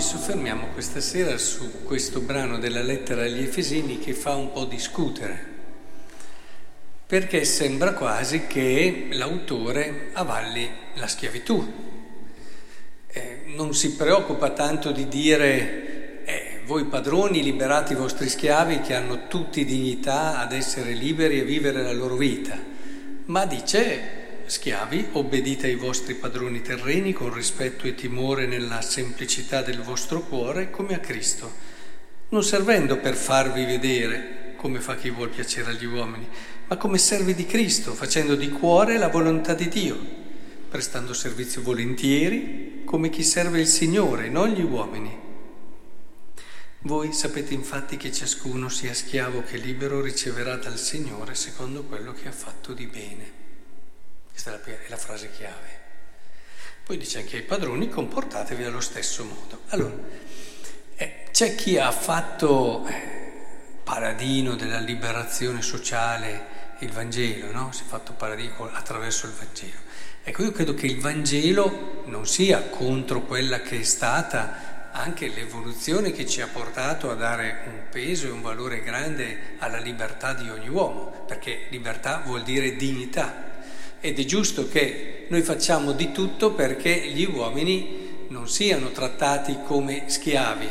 soffermiamo questa sera su questo brano della lettera agli Efesini che fa un po' discutere, perché sembra quasi che l'autore avalli la schiavitù. Eh, non si preoccupa tanto di dire eh, voi padroni liberate i vostri schiavi che hanno tutti dignità ad essere liberi e vivere la loro vita, ma dice Schiavi, obbedite ai vostri padroni terreni con rispetto e timore nella semplicità del vostro cuore come a Cristo, non servendo per farvi vedere come fa chi vuol piacere agli uomini, ma come servi di Cristo, facendo di cuore la volontà di Dio, prestando servizio volentieri come chi serve il Signore, non gli uomini. Voi sapete infatti che ciascuno sia schiavo che libero riceverà dal Signore secondo quello che ha fatto di bene. Questa è la, è la frase chiave. Poi dice anche ai padroni comportatevi allo stesso modo. Allora, eh, c'è chi ha fatto eh, paradino della liberazione sociale il Vangelo, no? Si è fatto paradino attraverso il Vangelo. Ecco, io credo che il Vangelo non sia contro quella che è stata anche l'evoluzione che ci ha portato a dare un peso e un valore grande alla libertà di ogni uomo, perché libertà vuol dire dignità ed è giusto che noi facciamo di tutto perché gli uomini non siano trattati come schiavi,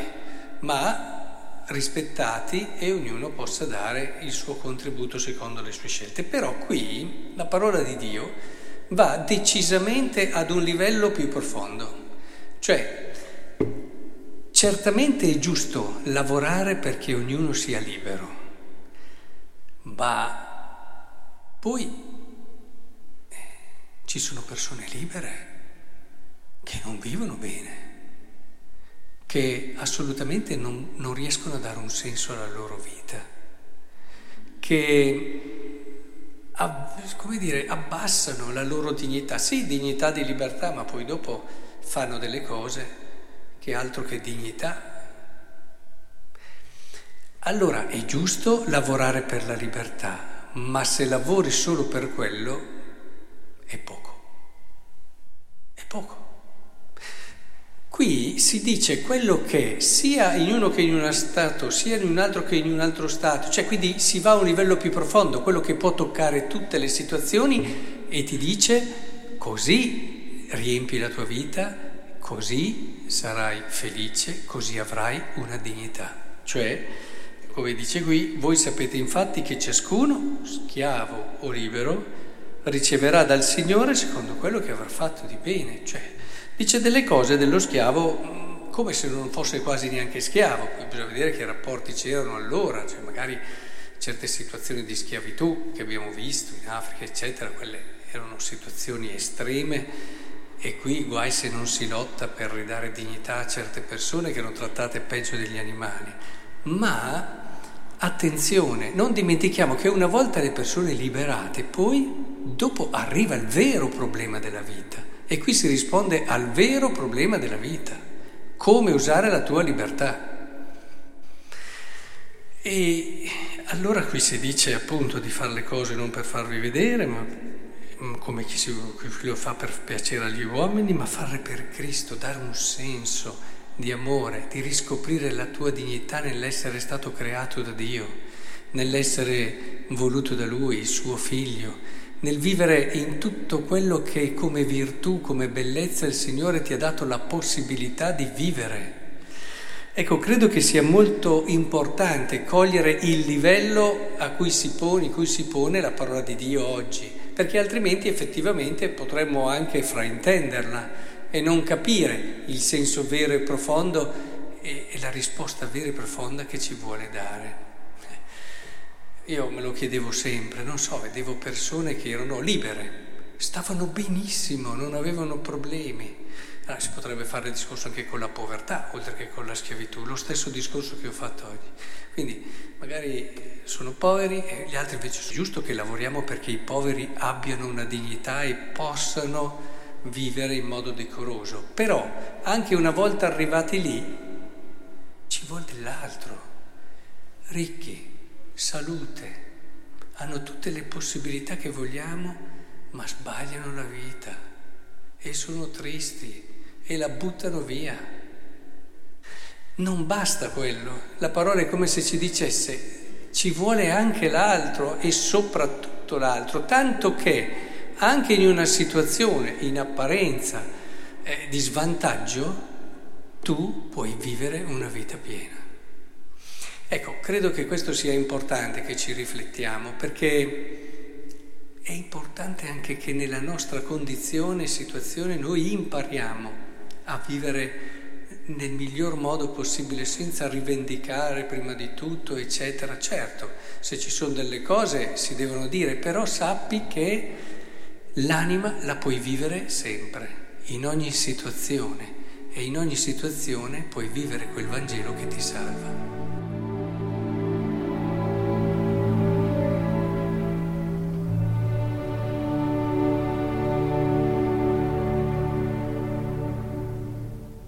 ma rispettati e ognuno possa dare il suo contributo secondo le sue scelte. Però qui la parola di Dio va decisamente ad un livello più profondo, cioè certamente è giusto lavorare perché ognuno sia libero, ma poi ci sono persone libere che non vivono bene, che assolutamente non, non riescono a dare un senso alla loro vita, che come dire, abbassano la loro dignità, sì, dignità di libertà, ma poi dopo fanno delle cose che altro che dignità. Allora è giusto lavorare per la libertà, ma se lavori solo per quello è poco. È poco. Qui si dice quello che sia in uno che in uno stato, sia in un altro che in un altro stato, cioè quindi si va a un livello più profondo, quello che può toccare tutte le situazioni e ti dice così riempi la tua vita, così sarai felice, così avrai una dignità. Cioè, come dice qui, voi sapete infatti che ciascuno, schiavo o libero, riceverà dal Signore secondo quello che avrà fatto di bene. Cioè, dice delle cose dello schiavo mm, come se non fosse quasi neanche schiavo, poi bisogna vedere che rapporti c'erano allora, cioè magari certe situazioni di schiavitù che abbiamo visto in Africa, eccetera, quelle erano situazioni estreme e qui guai se non si lotta per ridare dignità a certe persone che erano trattate peggio degli animali. Ma attenzione, non dimentichiamo che una volta le persone liberate, poi dopo arriva il vero problema della vita. E qui si risponde al vero problema della vita, come usare la tua libertà. E allora qui si dice appunto di fare le cose non per farvi vedere, ma mm, come chi, si, chi lo fa per piacere agli uomini, ma farle per Cristo, dare un senso di amore, di riscoprire la tua dignità nell'essere stato creato da Dio, nell'essere voluto da Lui, il suo figlio, nel vivere in tutto quello che come virtù, come bellezza il Signore ti ha dato la possibilità di vivere. Ecco, credo che sia molto importante cogliere il livello a cui si pone, cui si pone la parola di Dio oggi, perché altrimenti effettivamente potremmo anche fraintenderla e non capire il senso vero e profondo e, e la risposta vera e profonda che ci vuole dare. Io me lo chiedevo sempre, non so, vedevo persone che erano libere, stavano benissimo, non avevano problemi. Allora, si potrebbe fare il discorso anche con la povertà, oltre che con la schiavitù, lo stesso discorso che ho fatto oggi. Quindi magari sono poveri e gli altri invece è giusto che lavoriamo perché i poveri abbiano una dignità e possano vivere in modo decoroso. Però anche una volta arrivati lì ci vuole dell'altro. Ricchi, salute, hanno tutte le possibilità che vogliamo, ma sbagliano la vita e sono tristi e la buttano via. Non basta quello, la parola è come se ci dicesse ci vuole anche l'altro e soprattutto l'altro, tanto che anche in una situazione in apparenza eh, di svantaggio, tu puoi vivere una vita piena. Ecco, credo che questo sia importante che ci riflettiamo, perché è importante anche che nella nostra condizione e situazione noi impariamo a vivere nel miglior modo possibile, senza rivendicare prima di tutto, eccetera. Certo, se ci sono delle cose si devono dire, però sappi che l'anima la puoi vivere sempre, in ogni situazione, e in ogni situazione puoi vivere quel Vangelo che ti salva.